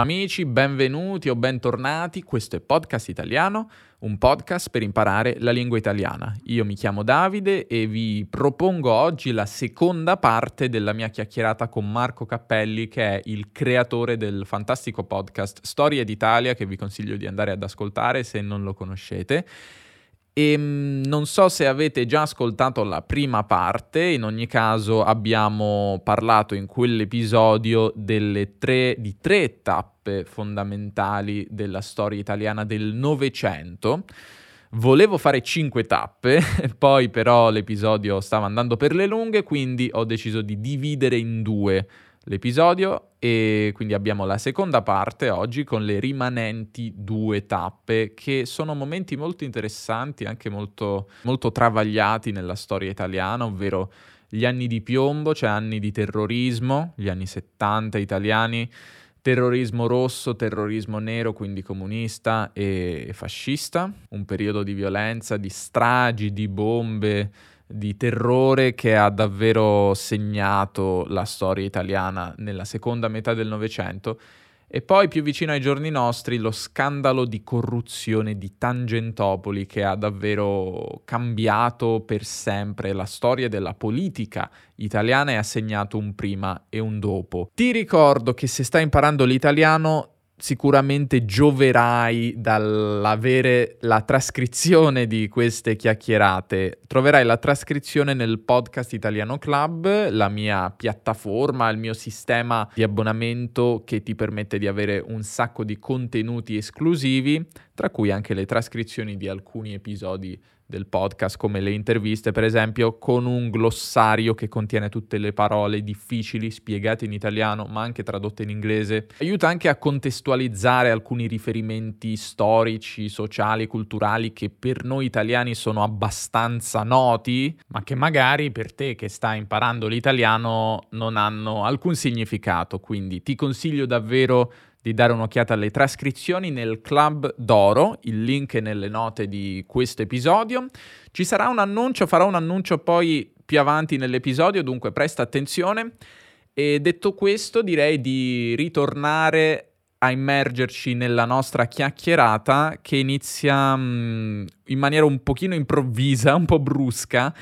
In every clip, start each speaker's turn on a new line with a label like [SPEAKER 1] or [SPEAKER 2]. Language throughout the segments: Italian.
[SPEAKER 1] Amici, benvenuti o bentornati, questo è Podcast Italiano, un podcast per imparare la lingua italiana. Io mi chiamo Davide e vi propongo oggi la seconda parte della mia chiacchierata con Marco Cappelli, che è il creatore del fantastico podcast Storia d'Italia, che vi consiglio di andare ad ascoltare se non lo conoscete. E ehm, non so se avete già ascoltato la prima parte, in ogni caso abbiamo parlato in quell'episodio tre, di tre tappe fondamentali della storia italiana del Novecento. Volevo fare cinque tappe, poi però l'episodio stava andando per le lunghe, quindi ho deciso di dividere in due l'episodio e quindi abbiamo la seconda parte oggi con le rimanenti due tappe che sono momenti molto interessanti, anche molto, molto travagliati nella storia italiana, ovvero gli anni di piombo, cioè anni di terrorismo, gli anni 70 italiani, terrorismo rosso, terrorismo nero, quindi comunista e fascista, un periodo di violenza, di stragi, di bombe, di terrore che ha davvero segnato la storia italiana nella seconda metà del Novecento e poi più vicino ai giorni nostri lo scandalo di corruzione di Tangentopoli che ha davvero cambiato per sempre la storia della politica italiana e ha segnato un prima e un dopo. Ti ricordo che se stai imparando l'italiano sicuramente gioverai dall'avere la trascrizione di queste chiacchierate. Troverai la trascrizione nel podcast Italiano Club, la mia piattaforma, il mio sistema di abbonamento che ti permette di avere un sacco di contenuti esclusivi, tra cui anche le trascrizioni di alcuni episodi del podcast, come le interviste, per esempio, con un glossario che contiene tutte le parole difficili spiegate in italiano, ma anche tradotte in inglese. Aiuta anche a contestualizzare alcuni riferimenti storici, sociali, culturali che per noi italiani sono abbastanza noti, ma che magari per te che stai imparando l'italiano non hanno alcun significato. Quindi ti consiglio davvero di dare un'occhiata alle trascrizioni nel Club d'Oro, il link è nelle note di questo episodio. Ci sarà un annuncio, farò un annuncio poi più avanti nell'episodio, dunque presta attenzione. E detto questo, direi di ritornare a immergerci nella nostra chiacchierata che inizia mh, in maniera un pochino improvvisa, un po' brusca.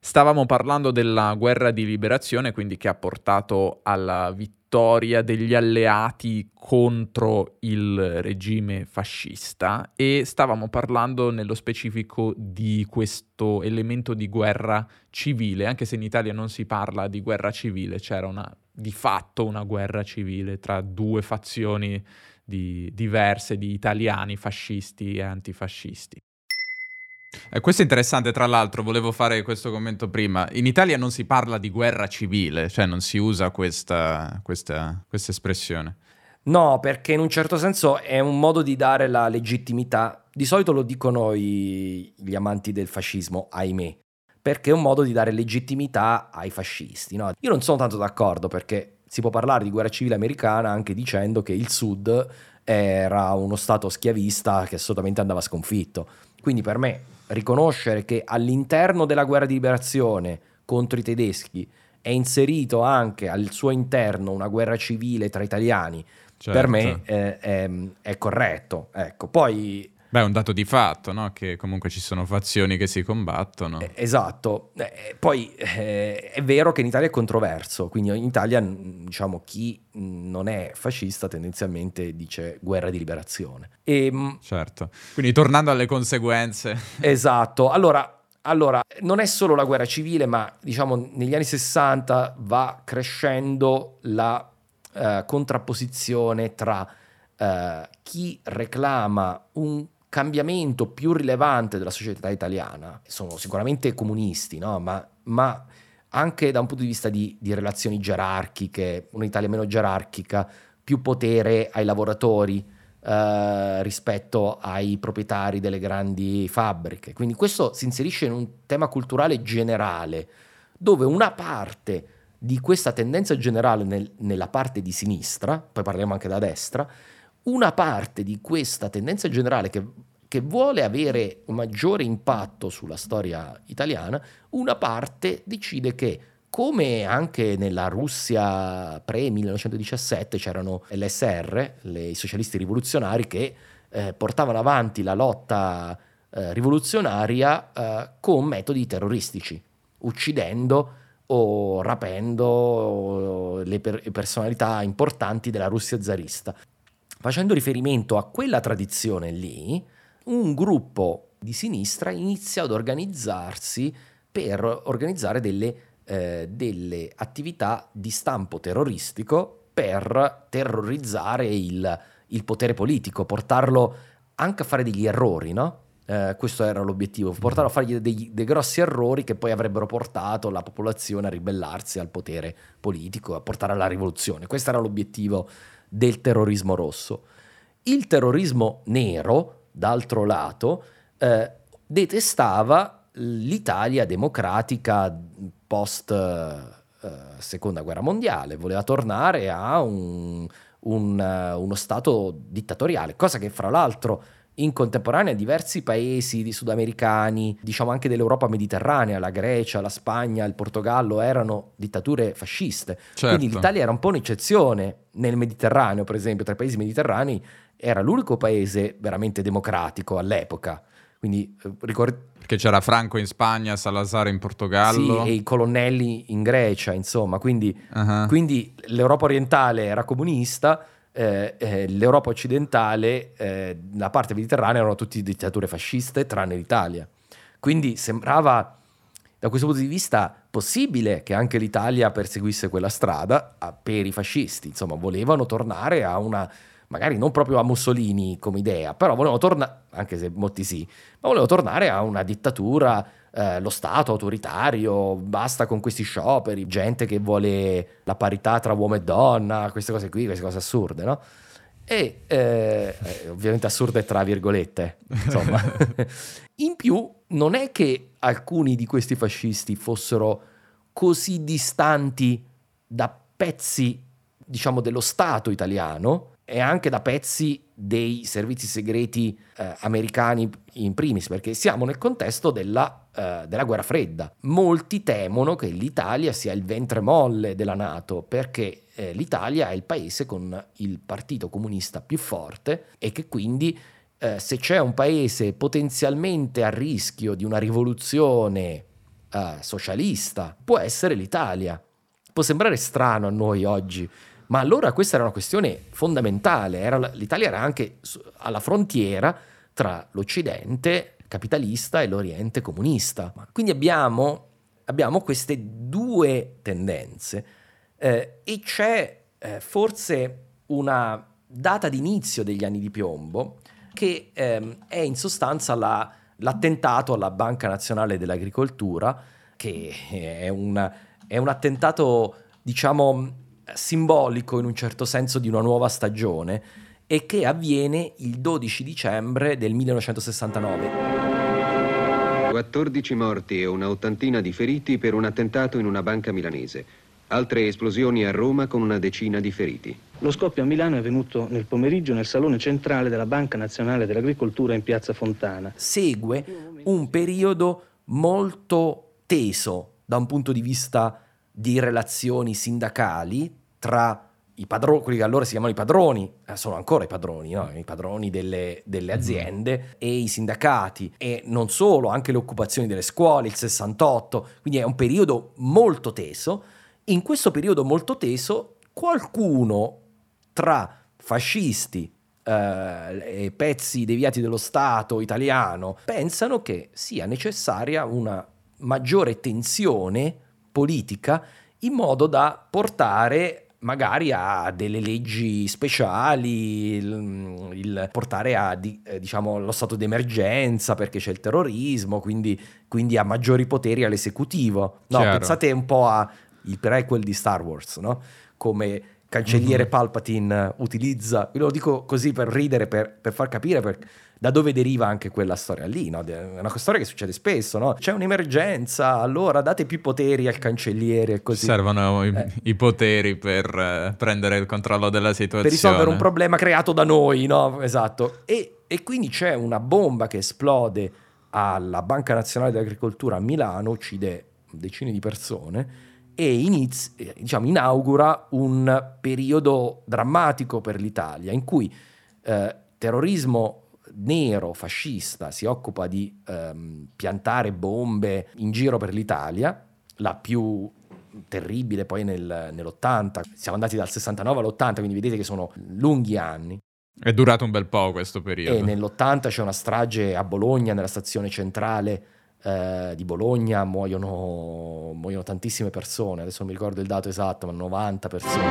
[SPEAKER 1] Stavamo parlando della guerra di liberazione, quindi che ha portato alla vittoria vittoria degli alleati contro il regime fascista e stavamo parlando nello specifico di questo elemento di guerra civile, anche se in Italia non si parla di guerra civile, c'era una, di fatto una guerra civile tra due fazioni di, diverse di italiani fascisti e antifascisti. Eh, questo è interessante, tra l'altro, volevo fare questo commento prima. In Italia non si parla di guerra civile, cioè non si usa questa, questa, questa espressione.
[SPEAKER 2] No, perché in un certo senso è un modo di dare la legittimità. Di solito lo dicono i, gli amanti del fascismo, ahimè, perché è un modo di dare legittimità ai fascisti. No? Io non sono tanto d'accordo perché si può parlare di guerra civile americana anche dicendo che il Sud era uno stato schiavista che assolutamente andava sconfitto. Quindi per me riconoscere che all'interno della guerra di liberazione contro i tedeschi è inserito anche al suo interno una guerra civile tra italiani, certo. per me è, è, è corretto. Ecco. Poi
[SPEAKER 1] Beh, è un dato di fatto, no? Che comunque ci sono fazioni che si combattono.
[SPEAKER 2] Eh, esatto. Eh, poi eh, è vero che in Italia è controverso, quindi in Italia, diciamo, chi non è fascista tendenzialmente dice guerra di liberazione.
[SPEAKER 1] E, ehm, certo. Quindi tornando alle conseguenze.
[SPEAKER 2] Esatto. Allora, allora, non è solo la guerra civile, ma diciamo negli anni 60 va crescendo la uh, contrapposizione tra uh, chi reclama un cambiamento più rilevante della società italiana sono sicuramente comunisti, no? ma, ma, anche da un punto di vista di, di relazioni gerarchiche, un'Italia meno gerarchica, più potere ai lavoratori eh, rispetto ai proprietari delle grandi fabbriche. Quindi questo si inserisce in un tema culturale generale, dove una parte di questa tendenza generale nel, nella parte di sinistra, poi parliamo anche da destra, una parte di questa tendenza generale che, che vuole avere un maggiore impatto sulla storia italiana, una parte decide che come anche nella Russia pre-1917 c'erano l'SR, i socialisti rivoluzionari, che eh, portavano avanti la lotta eh, rivoluzionaria eh, con metodi terroristici, uccidendo o rapendo le per- personalità importanti della Russia zarista. Facendo riferimento a quella tradizione lì, un gruppo di sinistra inizia ad organizzarsi per organizzare delle, eh, delle attività di stampo terroristico per terrorizzare il, il potere politico, portarlo anche a fare degli errori, no? Eh, questo era l'obiettivo, portarlo a fare dei, dei, grossi errori che poi avrebbero portato la popolazione a ribellarsi al potere politico, a portare alla rivoluzione. Questo era l'obiettivo del terrorismo rosso. Il terrorismo nero, d'altro lato, eh, detestava l'Italia democratica post eh, seconda guerra mondiale, voleva tornare a un, un, uno stato dittatoriale, cosa che fra l'altro in contemporanea diversi paesi sudamericani, diciamo anche dell'Europa mediterranea, la Grecia, la Spagna, il Portogallo, erano dittature fasciste. Certo. Quindi l'Italia era un po' un'eccezione nel Mediterraneo, per esempio, tra i paesi mediterranei era l'unico paese veramente democratico all'epoca. Quindi eh, ricord-
[SPEAKER 1] perché c'era Franco in Spagna, Salazar in Portogallo.
[SPEAKER 2] Sì, e i colonnelli in Grecia, insomma. Quindi, uh-huh. quindi l'Europa orientale era comunista, eh, eh, l'Europa occidentale, eh, la parte mediterranea erano tutte dittature fasciste, tranne l'Italia. Quindi sembrava, da questo punto di vista, possibile che anche l'Italia perseguisse quella strada per i fascisti. Insomma, volevano tornare a una magari non proprio a Mussolini come idea, però volevano tornare, anche se molti sì, ma volevano tornare a una dittatura, eh, lo Stato autoritario, basta con questi scioperi, gente che vuole la parità tra uomo e donna, queste cose qui, queste cose assurde, no? E eh, eh ovviamente assurde tra virgolette, insomma. In più, non è che alcuni di questi fascisti fossero così distanti da pezzi, diciamo, dello Stato italiano, e anche da pezzi dei servizi segreti eh, americani in primis, perché siamo nel contesto della, eh, della, guerra fredda. Molti temono che l'Italia sia il ventre molle della Nato, perché eh, l'Italia è il paese con il partito comunista più forte e che quindi eh, se c'è un paese potenzialmente a rischio di una rivoluzione eh, socialista, può essere l'Italia. Può sembrare strano a noi oggi ma allora questa era una questione fondamentale, era, l'Italia era anche alla frontiera tra l'Occidente capitalista e l'Oriente comunista. Quindi abbiamo, abbiamo queste due tendenze eh, e c'è eh, forse una data d'inizio degli anni di piombo che eh, è in sostanza la, l'attentato alla Banca Nazionale dell'Agricoltura, che è un, è un attentato, diciamo, simbolico in un certo senso di una nuova stagione e che avviene il 12 dicembre del 1969.
[SPEAKER 3] 14 morti e una ottantina di feriti per un attentato in una banca milanese. Altre esplosioni a Roma con una decina di feriti.
[SPEAKER 4] Lo scoppio a Milano è venuto nel pomeriggio nel salone centrale della Banca Nazionale dell'Agricoltura in Piazza Fontana.
[SPEAKER 2] Segue un periodo molto teso da un punto di vista di relazioni sindacali tra i padroni, quelli che allora si chiamano i padroni, eh, sono ancora i padroni, no? i padroni delle, delle, mm-hmm. aziende e i sindacati e non solo, anche le occupazioni delle scuole, il 68, quindi è un periodo molto teso. In questo periodo molto teso qualcuno tra fascisti eh, e pezzi deviati dello Stato italiano pensano che sia necessaria una maggiore tensione politica in modo da portare magari a delle leggi speciali, il, il portare a di, eh, diciamo, lo stato d'emergenza perché c'è il terrorismo, quindi, quindi a maggiori poteri all'esecutivo. No, pensate un po' al prequel di Star Wars, no? come cancelliere mm-hmm. Palpatine utilizza, lo dico così per ridere, per, per far capire per, da dove deriva anche quella storia lì, no? È una storia che succede spesso, no? C'è un'emergenza, allora date più poteri al cancelliere e così.
[SPEAKER 1] Servono i, eh. i poteri per eh, prendere il controllo della situazione.
[SPEAKER 2] Per risolvere un problema creato da noi, no? Esatto. E, e quindi c'è una bomba che esplode alla Banca Nazionale dell'Agricoltura a Milano, uccide decine di persone e iniz- diciamo, inaugura un periodo drammatico per l'Italia in cui eh, terrorismo nero fascista si occupa di ehm, piantare bombe in giro per l'Italia, la più terribile poi nel, nell'80, siamo andati dal 69 all'80, quindi vedete che sono lunghi anni.
[SPEAKER 1] È durato un bel po' questo periodo.
[SPEAKER 2] E nell'80 c'è una strage a Bologna, nella stazione centrale eh, di Bologna, muoiono, muoiono tantissime persone, adesso non mi ricordo il dato esatto, ma 90 persone.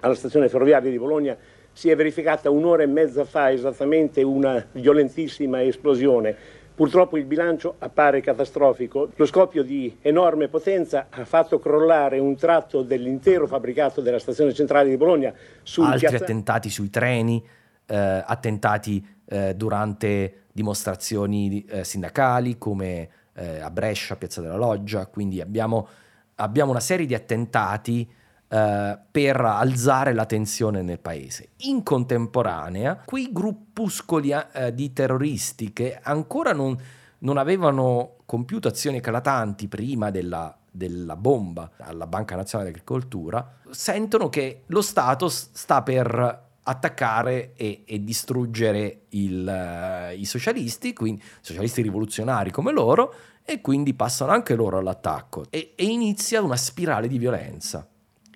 [SPEAKER 5] Alla stazione ferroviaria di Bologna si è verificata un'ora e mezza fa esattamente una violentissima esplosione Purtroppo il bilancio appare catastrofico. Lo scoppio di enorme potenza ha fatto crollare un tratto dell'intero fabbricato della stazione centrale di Bologna.
[SPEAKER 2] Altri piazza... attentati sui treni, eh, attentati eh, durante dimostrazioni eh, sindacali come eh, a Brescia, Piazza della Loggia. Quindi abbiamo, abbiamo una serie di attentati Uh, per alzare la tensione nel paese. In contemporanea, quei gruppuscoli uh, di terroristi che ancora non, non, avevano compiuto azioni eclatanti prima della, della bomba alla Banca Nazionale d'Agricoltura, sentono che lo Stato sta per attaccare e, e distruggere il, uh, i socialisti, quindi socialisti rivoluzionari come loro, e quindi passano anche loro all'attacco e, e inizia una spirale di violenza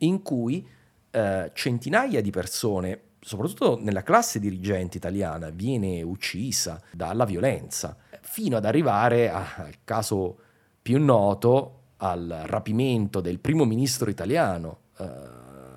[SPEAKER 2] in cui eh, centinaia di persone, soprattutto nella classe dirigente italiana, viene uccisa dalla violenza, fino ad arrivare al caso più noto, al rapimento del primo ministro italiano, eh,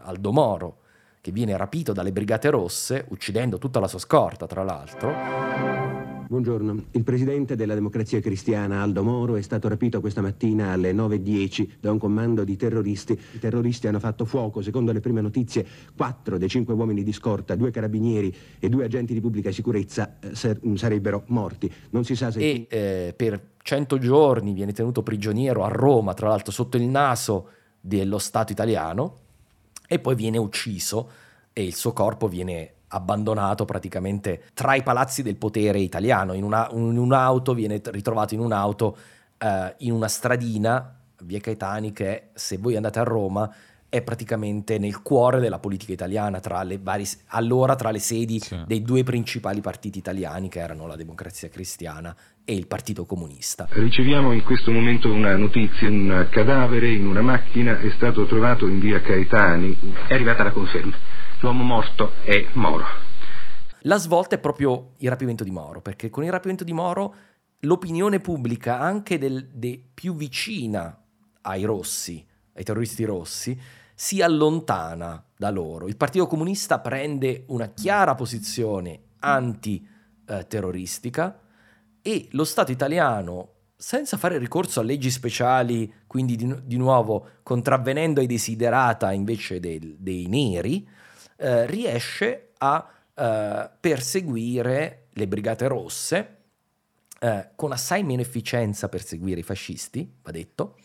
[SPEAKER 2] Aldo Moro, che viene rapito dalle Brigate Rosse, uccidendo tutta la sua scorta, tra l'altro.
[SPEAKER 6] Buongiorno. Il presidente della Democrazia Cristiana, Aldo Moro, è stato rapito questa mattina alle 9.10 da un comando di terroristi. I terroristi hanno fatto fuoco, secondo le prime notizie, quattro dei cinque uomini di scorta, due carabinieri e due agenti di pubblica sicurezza eh, sarebbero morti. Non si sa se...
[SPEAKER 2] E eh, per cento giorni viene tenuto prigioniero a Roma, tra l'altro sotto il naso dello Stato italiano, e poi viene ucciso e il suo corpo viene abbandonato praticamente tra i palazzi del potere italiano. In, una, in un'auto, viene ritrovato in un'auto eh, in una stradina, via Caetani, che se voi andate a Roma è praticamente nel cuore della politica italiana, tra le varie, allora tra le sedi sì. dei due principali partiti italiani, che erano la Democrazia Cristiana e il Partito Comunista.
[SPEAKER 7] Riceviamo in questo momento una notizia, un cadavere in una macchina è stato trovato in via Caetani. È arrivata la conferma l'uomo morto è Moro.
[SPEAKER 2] La svolta è proprio il rapimento di Moro, perché con il rapimento di Moro l'opinione pubblica, anche del, de, più vicina ai rossi, ai terroristi rossi, si allontana da loro. Il Partito Comunista prende una chiara posizione anti-terroristica e lo Stato italiano, senza fare ricorso a leggi speciali, quindi di, di nuovo contravvenendo ai desiderata invece dei, dei neri, eh, riesce a eh, perseguire le brigate rosse eh, con assai meno efficienza perseguire i fascisti, va detto,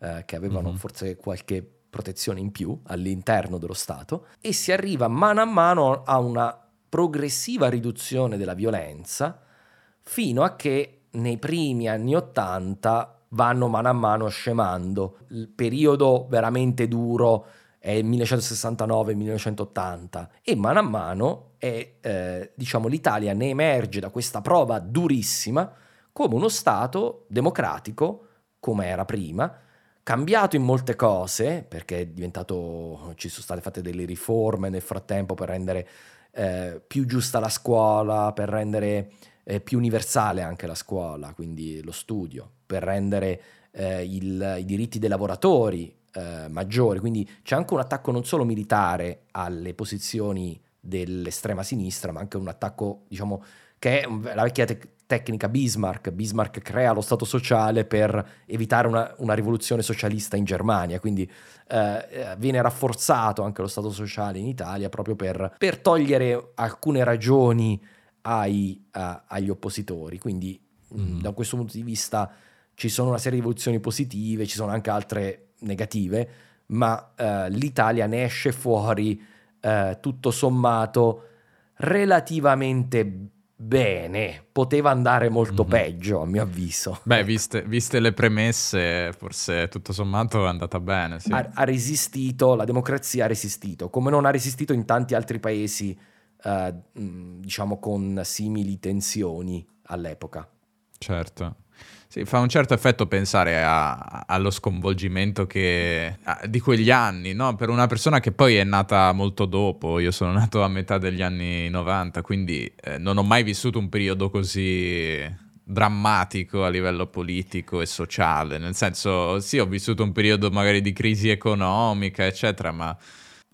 [SPEAKER 2] eh, che avevano mm-hmm. forse qualche protezione in più all'interno dello Stato, e si arriva mano a mano a una progressiva riduzione della violenza fino a che nei primi anni Ottanta vanno mano a mano scemando. Il periodo veramente duro è il 1969-1980 e mano a mano è, eh, diciamo, l'Italia ne emerge da questa prova durissima come uno Stato democratico, come era prima, cambiato in molte cose, perché è diventato, ci sono state fatte delle riforme nel frattempo per rendere eh, più giusta la scuola, per rendere eh, più universale anche la scuola, quindi lo studio, per rendere eh, il, i diritti dei lavoratori eh, maggiore, quindi c'è anche un attacco non solo militare alle posizioni dell'estrema sinistra, ma anche un attacco, diciamo, che è la vecchia te- tecnica Bismarck. Bismarck crea lo Stato sociale per evitare una, una rivoluzione socialista in Germania, quindi eh, eh viene rafforzato anche lo Stato sociale in Italia proprio per, per togliere alcune ragioni ai, uh, agli oppositori. Quindi mm. da questo punto di vista ci sono una serie di evoluzioni positive, ci sono anche altre negative, ma eh, l'Italia ne esce fuori eh, tutto sommato relativamente bene, poteva andare molto
[SPEAKER 1] Mhm.
[SPEAKER 2] peggio a mio avviso.
[SPEAKER 1] Beh, viste, viste le premesse, forse tutto sommato è andata bene. Sì.
[SPEAKER 2] Ha, ha resistito, la democrazia ha resistito, come non ha resistito in tanti altri paesi, eh, diciamo con simili tensioni all'epoca.
[SPEAKER 1] Certo. Sì, fa un certo effetto pensare a- allo sconvolgimento che, a- di quegli anni, no? Per una persona che poi è nata molto dopo, io sono nato a metà degli anni 90, quindi eh, non ho mai vissuto un periodo così drammatico a livello politico e sociale, nel senso, sì, ho vissuto un periodo magari di crisi economica, eccetera, ma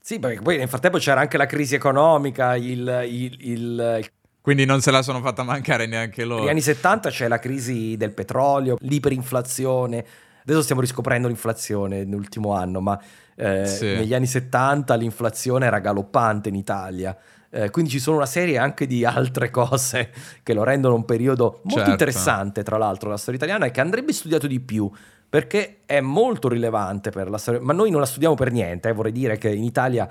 [SPEAKER 2] Sì, perché poi nel frattempo c'era anche la crisi economica, il, il- il- il-
[SPEAKER 1] quindi non se la sono fatta mancare neanche loro.
[SPEAKER 2] negli anni 70 c'è la crisi del petrolio, l'iperinflazione. Adesso stiamo riscoprendo l'inflazione nell'ultimo anno, ma eh,
[SPEAKER 1] Sì.
[SPEAKER 2] negli anni 70 l'inflazione era galoppante in Italia. Eh, quindi ci sono una serie anche di altre cose che lo rendono un periodo molto
[SPEAKER 1] Certo.
[SPEAKER 2] interessante, tra l'altro, la storia italiana e che andrebbe studiato di più perché è molto rilevante per la storia. Ma noi non la studiamo per niente, eh, vorrei dire che in Italia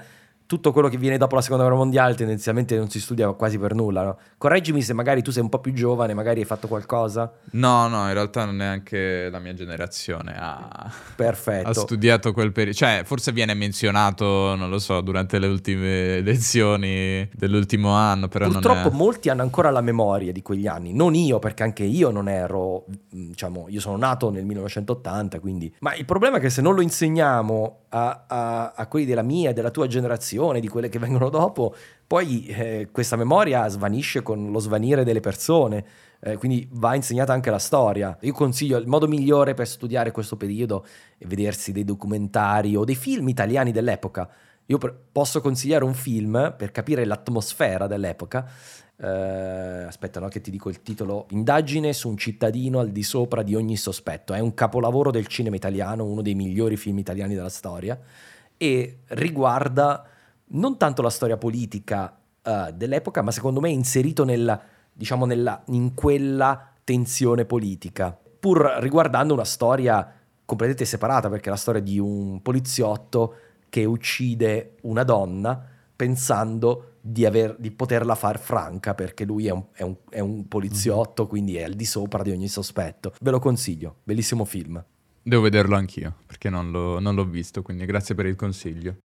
[SPEAKER 2] tutto quello che viene dopo la seconda guerra mondiale tendenzialmente non si studia quasi per nulla. no? Correggimi se magari tu sei un po' più giovane, magari hai fatto qualcosa.
[SPEAKER 1] No, no, in realtà non neanche la mia generazione ha... Ha studiato quel periodo, cioè forse viene menzionato, non lo so, durante le ultime lezioni dell'ultimo anno, però
[SPEAKER 2] Purtroppo
[SPEAKER 1] è...
[SPEAKER 2] molti hanno ancora la memoria di quegli anni, non io perché anche io non ero, diciamo, io sono nato nel 1980, quindi... Ma il problema è che se non lo insegniamo a, a- a quelli della mia della tua generazione, di quelle che vengono dopo, poi eh, questa memoria svanisce con lo svanire delle persone. eh, quindi va insegnata anche la storia. Io consiglio il modo migliore per studiare questo periodo è vedersi dei documentari o dei film italiani dell'epoca. Io per- posso consigliare un film per capire l'atmosfera dell'epoca. Eh, aspetta, no, che ti dico il titolo. Indagine su un cittadino al di sopra di ogni sospetto. È un capolavoro del cinema italiano, uno dei migliori film italiani della storia. E riguarda non tanto la storia politica eh, dell'epoca, ma secondo me è inserito nella, diciamo, nella, in quella tensione politica, pur riguardando una storia completamente separata, perché è la storia di un poliziotto che uccide una donna pensando di, aver- di poterla far franca, perché lui è un, è un- è un poliziotto, quindi è al di sopra di ogni sospetto. Ve lo consiglio, bellissimo film.
[SPEAKER 1] Devo vederlo anch'io, perché non, l'ho- non l'ho visto, quindi grazie per il consiglio.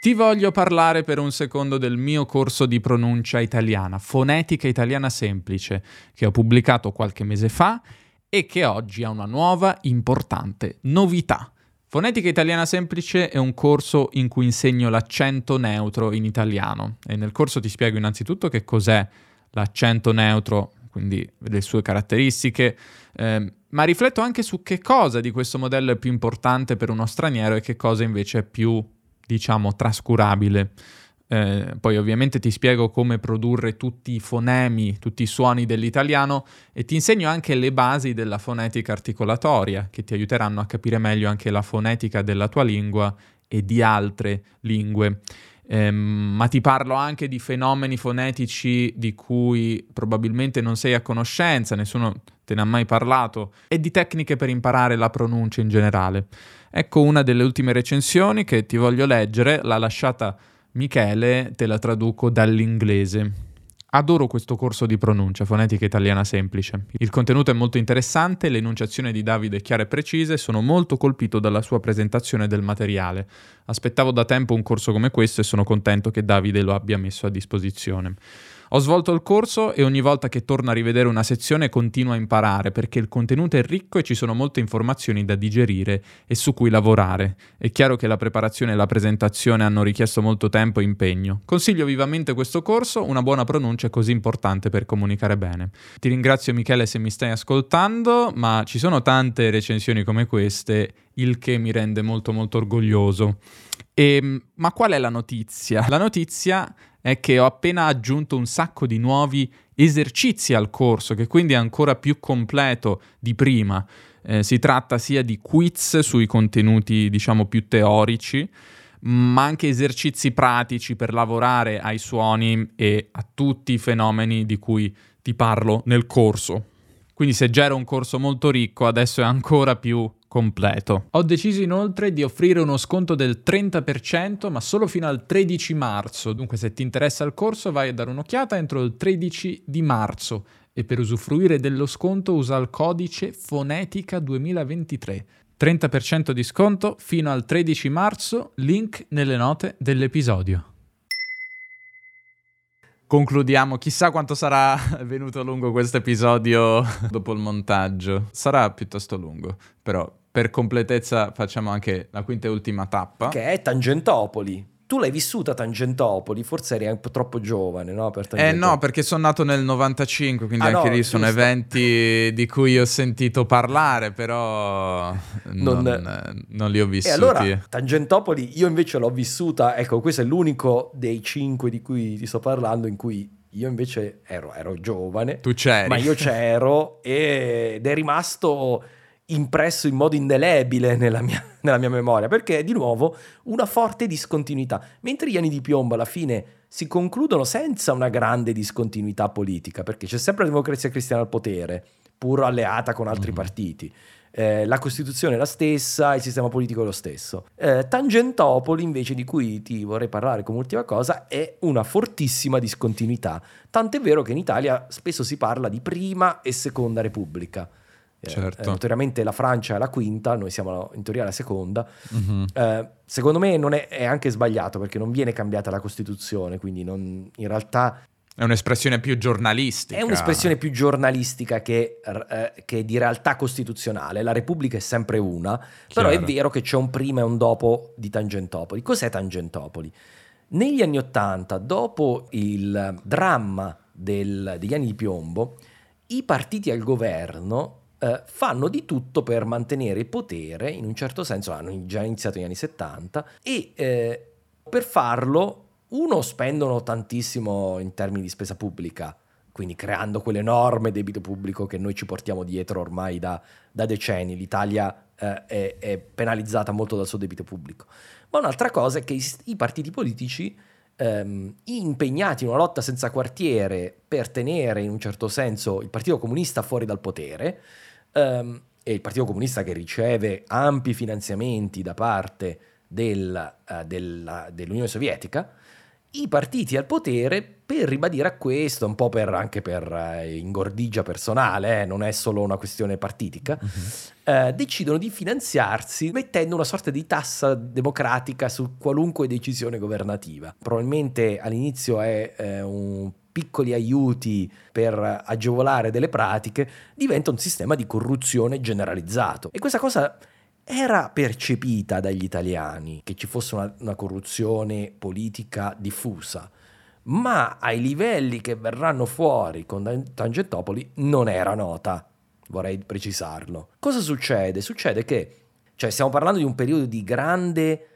[SPEAKER 1] Ti voglio parlare per un secondo del mio corso di pronuncia italiana, fonetica italiana semplice, che ho pubblicato qualche mese fa e che oggi ha una nuova importante novità. Fonetica italiana semplice è un corso in cui insegno l'accento neutro in italiano e nel corso ti spiego innanzitutto che cos'è l'accento neutro, quindi le sue caratteristiche, ehm, ma rifletto anche su che cosa di questo modello è più importante per uno straniero e che cosa invece è più, diciamo, trascurabile. Eh, poi ovviamente ti spiego come produrre tutti i fonemi, tutti i suoni dell'italiano e ti insegno anche le basi della fonetica articolatoria che ti aiuteranno a capire meglio anche la fonetica della tua lingua e di altre lingue. Ehm, ma ti parlo anche di fenomeni fonetici di cui probabilmente non sei a conoscenza, nessuno te ne ha mai parlato, e di tecniche per imparare la pronuncia in generale. Ecco una delle ultime recensioni che ti voglio leggere, l'ha lasciata Michele, te la traduco dall'inglese. Adoro questo corso di pronuncia, fonetica italiana semplice. Il contenuto è molto interessante, le enunciazioni di Davide chiare e precise, sono molto colpito dalla sua presentazione del materiale. Aspettavo da tempo un corso come questo e sono contento che Davide lo abbia messo a disposizione. Ho svolto il corso e ogni volta che torno a rivedere una sezione continuo a imparare perché il contenuto è ricco e ci sono molte informazioni da digerire e su cui lavorare. È chiaro che la preparazione e la presentazione hanno richiesto molto tempo e impegno. Consiglio vivamente questo corso, una buona pronuncia è così importante per comunicare bene. Ti ringrazio Michele se mi stai ascoltando, ma ci sono tante recensioni come queste, il che mi rende molto molto orgoglioso. E, ma qual è la notizia? La notizia è che ho appena aggiunto un sacco di nuovi esercizi al corso, che quindi è ancora più completo di prima. Eh, si tratta sia di quiz sui contenuti, diciamo, più teorici, ma anche esercizi pratici per lavorare ai suoni e a tutti i fenomeni di cui ti parlo nel corso. Quindi se già era un corso molto ricco, adesso è ancora più completo. Ho deciso inoltre di offrire uno sconto del 30%, ma solo fino al 13 marzo. Dunque, se ti interessa il corso, vai a dare un'occhiata entro il 13 di marzo e per usufruire dello sconto usa il codice Fonetica 2023. 30% di sconto fino al 13 marzo, link nelle note dell'episodio. Concludiamo, chissà quanto sarà venuto lungo questo episodio dopo il montaggio. Sarà piuttosto lungo, però per completezza facciamo anche la quinta e ultima tappa.
[SPEAKER 2] Che è Tangentopoli tu l'hai vissuta Tangentopoli, forse eri un po' troppo giovane, no? Per
[SPEAKER 1] eh no, perché sono nato nel 95, quindi ah, anche no, lì sono giusto. eventi di cui ho sentito parlare, però non, non, non li ho vissuti.
[SPEAKER 2] E allora, Tangentopoli io invece l'ho vissuta, ecco, questo è l'unico dei cinque di cui ti sto parlando in cui io invece ero, ero giovane.
[SPEAKER 1] Tu c'eri.
[SPEAKER 2] Ma io c'ero ed è rimasto impresso in modo indelebile nella mia, nella mia, memoria, perché è di nuovo una forte discontinuità. Mentre gli anni di piombo alla fine si concludono senza una grande discontinuità politica, perché c'è sempre la democrazia cristiana al potere, pur alleata con altri mm. partiti. Eh, la Costituzione è la stessa, il sistema politico è lo stesso. Eh, Tangentopoli, invece, di cui ti vorrei parlare come ultima cosa, è una fortissima discontinuità. Tant'è vero che in Italia spesso si parla di prima e seconda repubblica.
[SPEAKER 1] Eh, certo.
[SPEAKER 2] Eh, notoriamente la Francia è la quinta, noi siamo in teoria la seconda. Mm-hmm. Eh, secondo me non è, è, anche sbagliato perché non viene cambiata la Costituzione, quindi non, in realtà...
[SPEAKER 1] È un'espressione più giornalistica.
[SPEAKER 2] È un'espressione più giornalistica che, eh, che di realtà costituzionale. La Repubblica è sempre una, Chiaro. però è vero che c'è un prima e un dopo di Tangentopoli. Cos'è Tangentopoli? Negli anni Ottanta, dopo il dramma del, degli anni di piombo, i partiti al governo eh, fanno di tutto per mantenere il potere, in un certo senso hanno già iniziato negli anni 70, e eh, per farlo, uno, spendono tantissimo in termini di spesa pubblica, quindi creando quell'enorme debito pubblico che noi ci portiamo dietro ormai da, da decenni. L'Italia eh, è, è, penalizzata molto dal suo debito pubblico. Ma un'altra cosa è che i, i partiti politici ehm, impegnati in una lotta senza quartiere per tenere in un certo senso il Partito Comunista fuori dal potere, Um, e il Partito Comunista che riceve ampi finanziamenti da parte del, uh, della, dell'Unione Sovietica, i partiti al potere per ribadire a questo, un po' per, anche per uh, ingordigia personale, eh, non è solo una questione partitica, uh-huh. uh, decidono di finanziarsi mettendo una sorta di tassa democratica su qualunque decisione governativa. Probabilmente all'inizio è eh, un piccoli aiuti per agevolare delle pratiche, diventa un sistema di corruzione generalizzato. E questa cosa era percepita dagli italiani, che ci fosse una, una corruzione politica diffusa, ma ai livelli che verranno fuori con Tangentopoli non era nota, vorrei precisarlo. Cosa succede? Succede che, cioè stiamo parlando di un periodo di grande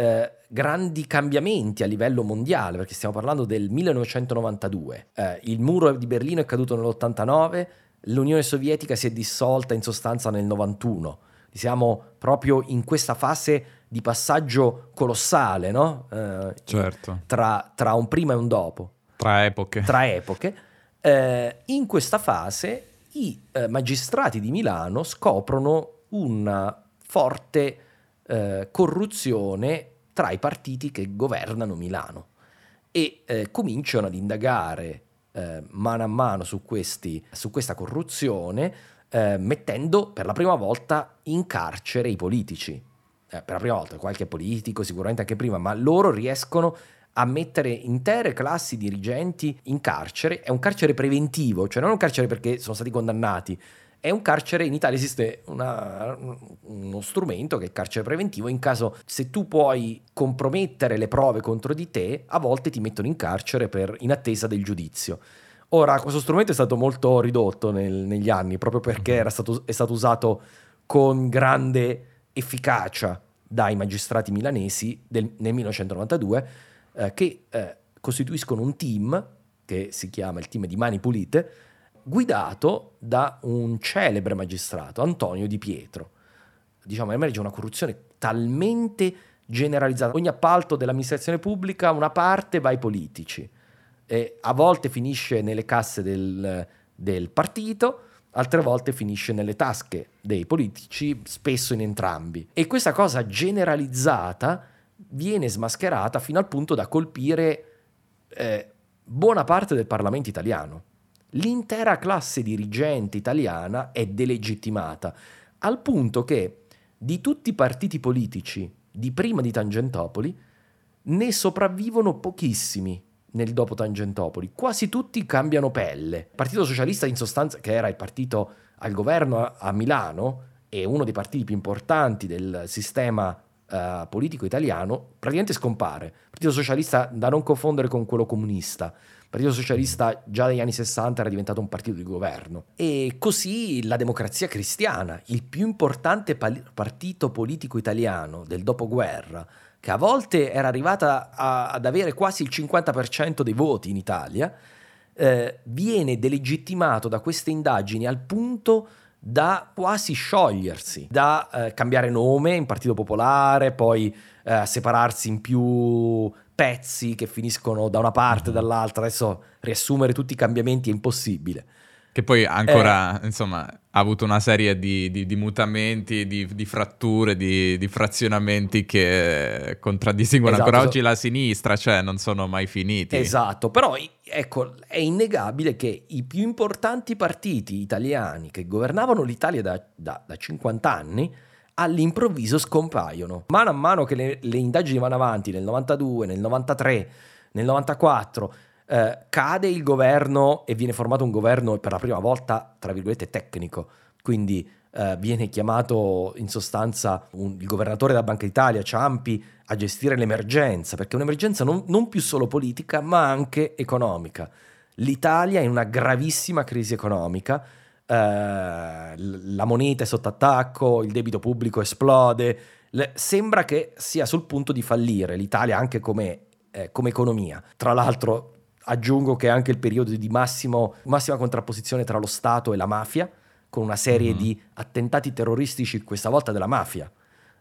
[SPEAKER 2] eh, grandi cambiamenti a livello mondiale, perché stiamo parlando del 1992. Eh, il muro di Berlino è caduto nell'89, l'Unione Sovietica si è dissolta in sostanza nel 91. Siamo proprio in questa fase di passaggio colossale, no?
[SPEAKER 1] Eh, certo.
[SPEAKER 2] Tra, tra, un prima e un dopo.
[SPEAKER 1] Tra epoche.
[SPEAKER 2] Tra epoche. Eh, in questa fase i eh, magistrati di Milano scoprono una forte eh, corruzione tra i partiti che governano Milano e eh, cominciano ad indagare eh, mano a mano su, questi, su questa corruzione, eh, mettendo per la prima volta in carcere i politici. Eh, per la prima volta, qualche politico, sicuramente anche prima, ma loro riescono a mettere intere classi dirigenti in carcere. È un carcere preventivo, cioè non un carcere perché sono stati condannati, è un carcere, in Italia esiste una, uno strumento che è il carcere preventivo, in caso se tu puoi compromettere le prove contro di te, a volte ti mettono in carcere per, in attesa del giudizio. Ora, questo strumento è stato molto ridotto nel, negli anni, proprio perché mhm. era stato, è stato usato con grande efficacia dai magistrati milanesi del, nel 1992, eh, che eh, costituiscono un team che si chiama il team di Mani Pulite, guidato da un celebre magistrato, Antonio Di Pietro. Diciamo, emerge una corruzione talmente generalizzata. Ogni appalto dell'amministrazione pubblica, una parte va ai politici, e a volte finisce nelle casse del, del partito, altre volte finisce nelle tasche dei politici, spesso in entrambi. E questa cosa generalizzata viene smascherata fino al punto da colpire eh, buona parte del Parlamento italiano. L'intera classe dirigente italiana è delegittimata, al punto che di tutti i partiti politici di prima di Tangentopoli ne sopravvivono pochissimi nel dopo Tangentopoli. Quasi tutti cambiano pelle. Il Partito Socialista, in sostanza, che era il partito al governo a Milano e uno dei partiti più importanti del sistema uh, politico italiano, praticamente scompare. Partito Socialista, da non confondere con quello comunista. Partito Socialista già negli anni 60 era diventato un partito di governo. E così la democrazia cristiana, il più importante pal- partito politico italiano del dopoguerra, che a volte era arrivata a, ad avere quasi il 50% dei voti in Italia, eh, viene delegittimato da queste indagini al punto da quasi sciogliersi, da eh, cambiare nome in Partito Popolare, poi eh, separarsi in più pezzi che finiscono da una parte e dall'altra. Adesso riassumere tutti i cambiamenti è impossibile.
[SPEAKER 1] Che poi ancora, eh, insomma, ha avuto una serie di, di, di mutamenti, di, di fratture, di, frazionamenti che contraddistinguono esatto, ancora oggi la sinistra, cioè non sono mai finiti.
[SPEAKER 2] Esatto, però ecco, è innegabile che i più importanti partiti italiani che governavano l'Italia da, da, da 50 anni all'improvviso scompaiono. Mano a mano che le, le indagini vanno avanti nel 92, nel 93, nel 94 eh, cade il governo e viene formato un governo per la prima volta, tra virgolette, tecnico. Quindi eh, viene chiamato in sostanza un, il governatore della Banca d'Italia, Ciampi, a gestire l'emergenza, perché è un'emergenza non, non più solo politica, ma anche economica. L'Italia è in una gravissima crisi economica. Uh, la moneta è sotto attacco, il debito pubblico esplode, Le, sembra che sia sul punto di fallire l'Italia anche come, eh, come economia. Tra l'altro Aggiungo che è anche il periodo di massimo, massima contrapposizione tra lo Stato e la mafia, con una serie mm-hmm. di attentati terroristici, questa volta della mafia,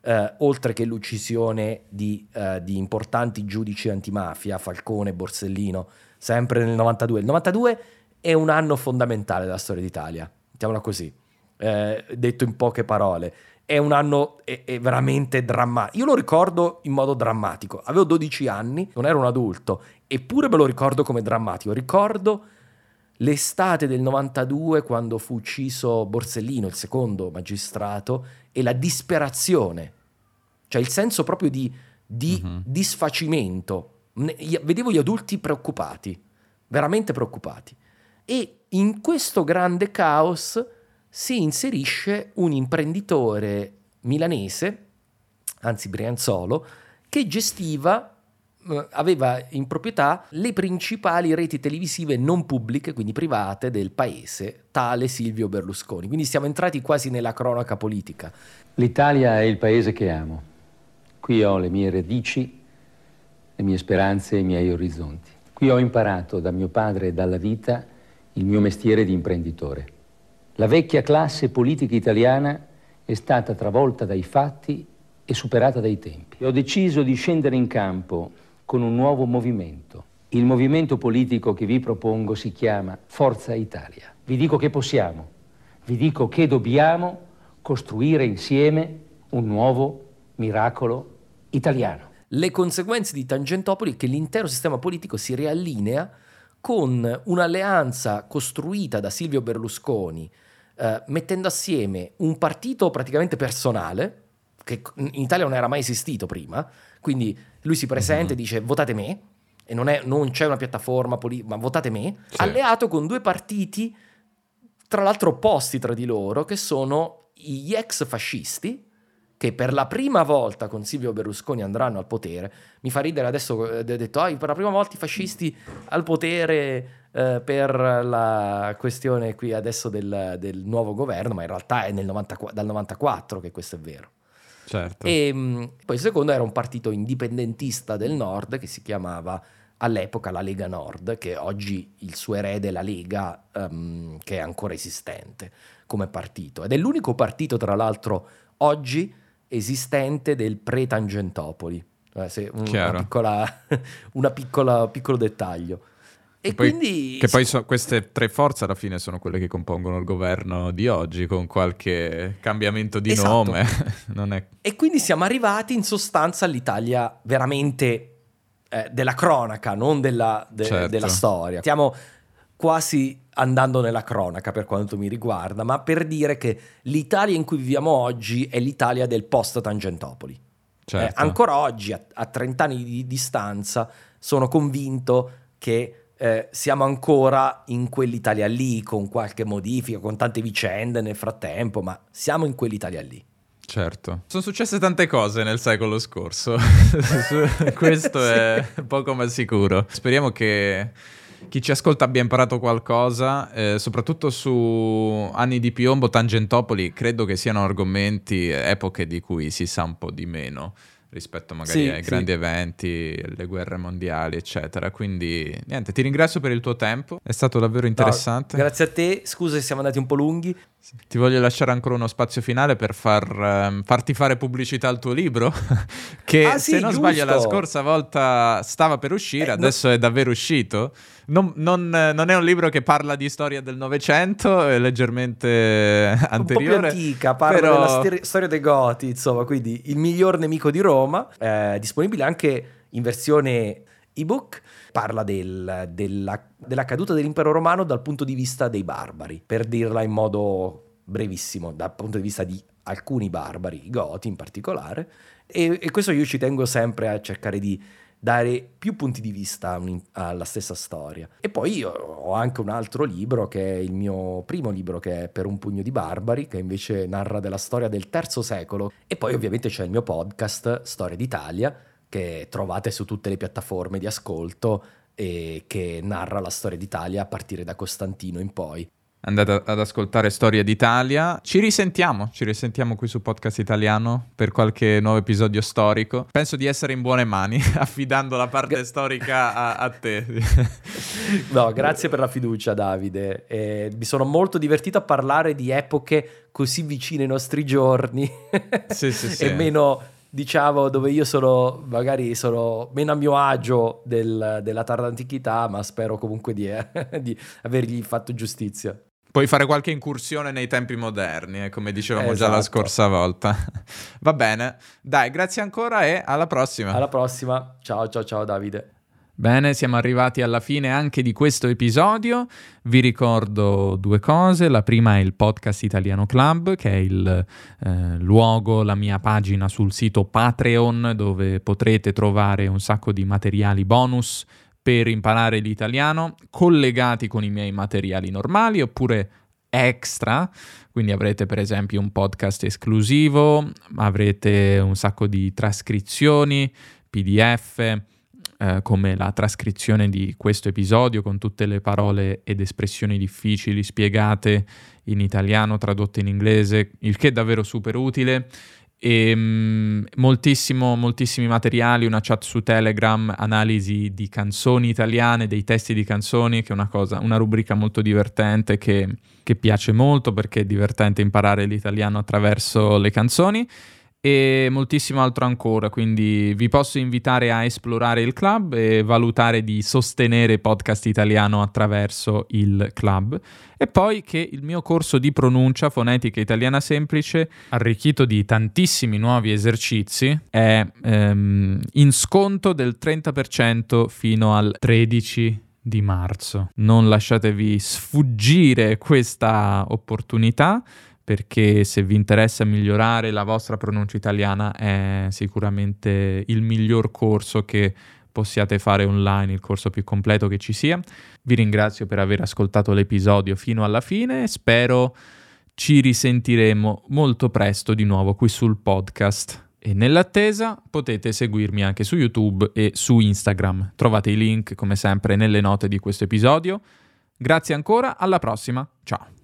[SPEAKER 2] eh, oltre che l'uccisione di, eh, di, importanti giudici antimafia, Falcone, Borsellino, sempre nel 92. Il 92 è un anno fondamentale della storia d'Italia, mettiamola così, eh, detto in poche parole è un anno è, è veramente drammatico. Io lo ricordo in modo drammatico. Avevo 12 anni, non ero un adulto, eppure me lo ricordo come drammatico. Ricordo l'estate del 92 quando fu ucciso Borsellino, il secondo magistrato, e la disperazione, cioè il senso proprio di, di uh-huh. disfacimento. Vedevo gli adulti preoccupati, veramente preoccupati. E in questo grande caos si inserisce un imprenditore milanese, anzi Brianzolo, che gestiva eh, aveva in proprietà le principali reti televisive non pubbliche, quindi private, del paese, tale Silvio Berlusconi. Quindi siamo entrati quasi nella cronaca politica.
[SPEAKER 8] L'Italia è il paese che amo. Qui ho le mie radici, le mie speranze e i miei orizzonti. Qui ho imparato da mio padre e dalla vita il mio mestiere di imprenditore. La vecchia classe politica italiana è stata travolta dai fatti e superata dai tempi. Ho deciso di scendere in campo con un nuovo movimento. Il movimento politico che vi propongo si chiama Forza Italia. Vi dico che possiamo, vi dico che dobbiamo costruire insieme un nuovo miracolo italiano.
[SPEAKER 2] Le conseguenze di Tangentopoli è che l'intero sistema politico si riallinea con un'alleanza costruita da Silvio Berlusconi eh, mettendo assieme un partito praticamente personale, che in Italia non era mai esistito prima, quindi lui si presenta mm-hmm. e dice votate me, e non, è, non c'è una piattaforma politica, ma votate me, sì. alleato con due partiti, tra l'altro opposti tra di loro, che sono gli ex fascisti, che per la prima volta con Silvio Berlusconi andranno al potere. Mi fa ridere adesso, ha detto, ah, per la prima volta i fascisti al potere eh, per la questione qui adesso del, del, nuovo governo, ma in realtà è 90, dal 94 che questo è vero.
[SPEAKER 1] Certo.
[SPEAKER 2] E mm, poi il secondo era un partito indipendentista del nord che si chiamava all'epoca la Lega Nord, che oggi il suo erede è la Lega, um, che è ancora esistente come partito. Ed è l'unico partito, tra l'altro, oggi esistente del pre-Tangentopoli. Eh, una piccola, una piccola piccolo dettaglio. E
[SPEAKER 1] poi,
[SPEAKER 2] quindi...
[SPEAKER 1] Che poi so, queste tre forze alla fine sono quelle che compongono il governo di oggi, con qualche cambiamento di
[SPEAKER 2] Esatto.
[SPEAKER 1] nome. Non è...
[SPEAKER 2] E quindi siamo arrivati in sostanza all'Italia veramente eh, della cronaca, non della, de-
[SPEAKER 1] Certo.
[SPEAKER 2] della storia. Stiamo quasi andando nella cronaca per quanto mi riguarda, ma per dire che l'Italia in cui viviamo oggi è l'Italia del post Tangentopoli.
[SPEAKER 1] Certo.
[SPEAKER 2] Eh, ancora oggi, a, a 30 anni di distanza, sono convinto che eh, siamo ancora in quell'Italia lì, con qualche modifica, con tante vicende nel frattempo, ma siamo in quell'Italia lì.
[SPEAKER 1] Certo. Sono successe tante cose nel secolo scorso. Questo è poco ma sicuro. Speriamo che chi ci ascolta abbia imparato qualcosa, eh, soprattutto su anni di piombo, Tangentopoli, credo che siano argomenti, epoche di cui si sa un po' di meno rispetto magari
[SPEAKER 2] Sì,
[SPEAKER 1] ai
[SPEAKER 2] sì.
[SPEAKER 1] grandi eventi, le guerre mondiali, eccetera. Quindi, niente, ti ringrazio per il tuo tempo, è stato davvero interessante.
[SPEAKER 2] No, grazie a te, scusa se siamo andati un po' lunghi.
[SPEAKER 1] Ti voglio lasciare ancora uno spazio finale per far, ehm, farti fare pubblicità al tuo libro, che
[SPEAKER 2] Ah, sì,
[SPEAKER 1] se non sbaglio la
[SPEAKER 2] giusto.
[SPEAKER 1] scorsa volta stava per uscire,
[SPEAKER 2] Eh, no-
[SPEAKER 1] adesso è davvero uscito. Non, non- non è un libro che parla di storia del Novecento, è leggermente
[SPEAKER 2] Un po'
[SPEAKER 1] anteriore.
[SPEAKER 2] più antica, parla
[SPEAKER 1] però-
[SPEAKER 2] della stir- storia dei Goti, insomma, quindi il miglior nemico di Roma, eh, disponibile anche in versione ebook, parla del- della, della caduta dell'impero romano dal punto di vista dei barbari, per dirla in modo brevissimo, dal punto di vista di alcuni barbari, i Goti in particolare, e, e questo io ci tengo sempre a cercare di dare più punti di vista alla stessa storia. E poi io ho anche un altro libro che è il mio primo libro che è Per un pugno di barbari, che invece narra della storia del terzo secolo. E poi ovviamente c'è il mio podcast Storia d'Italia, che trovate su tutte le piattaforme di ascolto e che narra la storia d'Italia a partire da Costantino in poi.
[SPEAKER 1] Andate ad ascoltare Storia d'Italia. Ci risentiamo, ci risentiamo qui su Podcast Italiano per qualche nuovo episodio storico. Penso di essere in buone mani, affidando la parte storica a, a te.
[SPEAKER 2] No, grazie per la fiducia, Davide. Eh, mi sono molto divertito a parlare di epoche così vicine ai nostri giorni
[SPEAKER 1] Sì, sì, sì.
[SPEAKER 2] e meno, diciamo, dove io sono magari sono meno a mio agio del- della tarda antichità, ma spero comunque di, eh, di avergli fatto giustizia.
[SPEAKER 1] Puoi fare qualche incursione nei tempi moderni, eh, come dicevamo già la
[SPEAKER 2] Esatto.
[SPEAKER 1] scorsa volta. Va bene. Dai, grazie ancora e alla prossima.
[SPEAKER 2] Alla prossima. Ciao, ciao, ciao, Davide.
[SPEAKER 1] Bene, siamo arrivati alla fine anche di questo episodio. Vi ricordo due cose. La prima è il Podcast Italiano Club, che è il eh, luogo, la mia pagina sul sito Patreon, dove potrete trovare un sacco di materiali bonus per imparare l'italiano, collegati con i miei materiali normali oppure extra. Quindi avrete per esempio un podcast esclusivo, avrete un sacco di trascrizioni, PDF eh, come la trascrizione di questo episodio con tutte le parole ed espressioni difficili spiegate in italiano, tradotte in inglese, il che è davvero super utile. E, mm, moltissimo, moltissimi materiali, una chat su Telegram, analisi di canzoni italiane, dei testi di canzoni, che è una cosa, una rubrica molto divertente che, che piace molto perché è divertente imparare l'italiano attraverso le canzoni e moltissimo altro ancora, quindi vi posso invitare a esplorare il club e valutare di sostenere podcast italiano attraverso il club e poi che il mio corso di pronuncia fonetica italiana semplice, arricchito di tantissimi nuovi esercizi, è ehm, in sconto del 30% fino al 13 di marzo. Non lasciatevi sfuggire questa opportunità perché se vi interessa migliorare la vostra pronuncia italiana è sicuramente il miglior corso che possiate fare online, il corso più completo che ci sia. Vi ringrazio per aver ascoltato l'episodio fino alla fine, spero ci risentiremo molto presto di nuovo qui sul podcast. E nell'attesa potete seguirmi anche su YouTube e su Instagram. Trovate i link come sempre nelle note di questo episodio. Grazie ancora, alla prossima, ciao!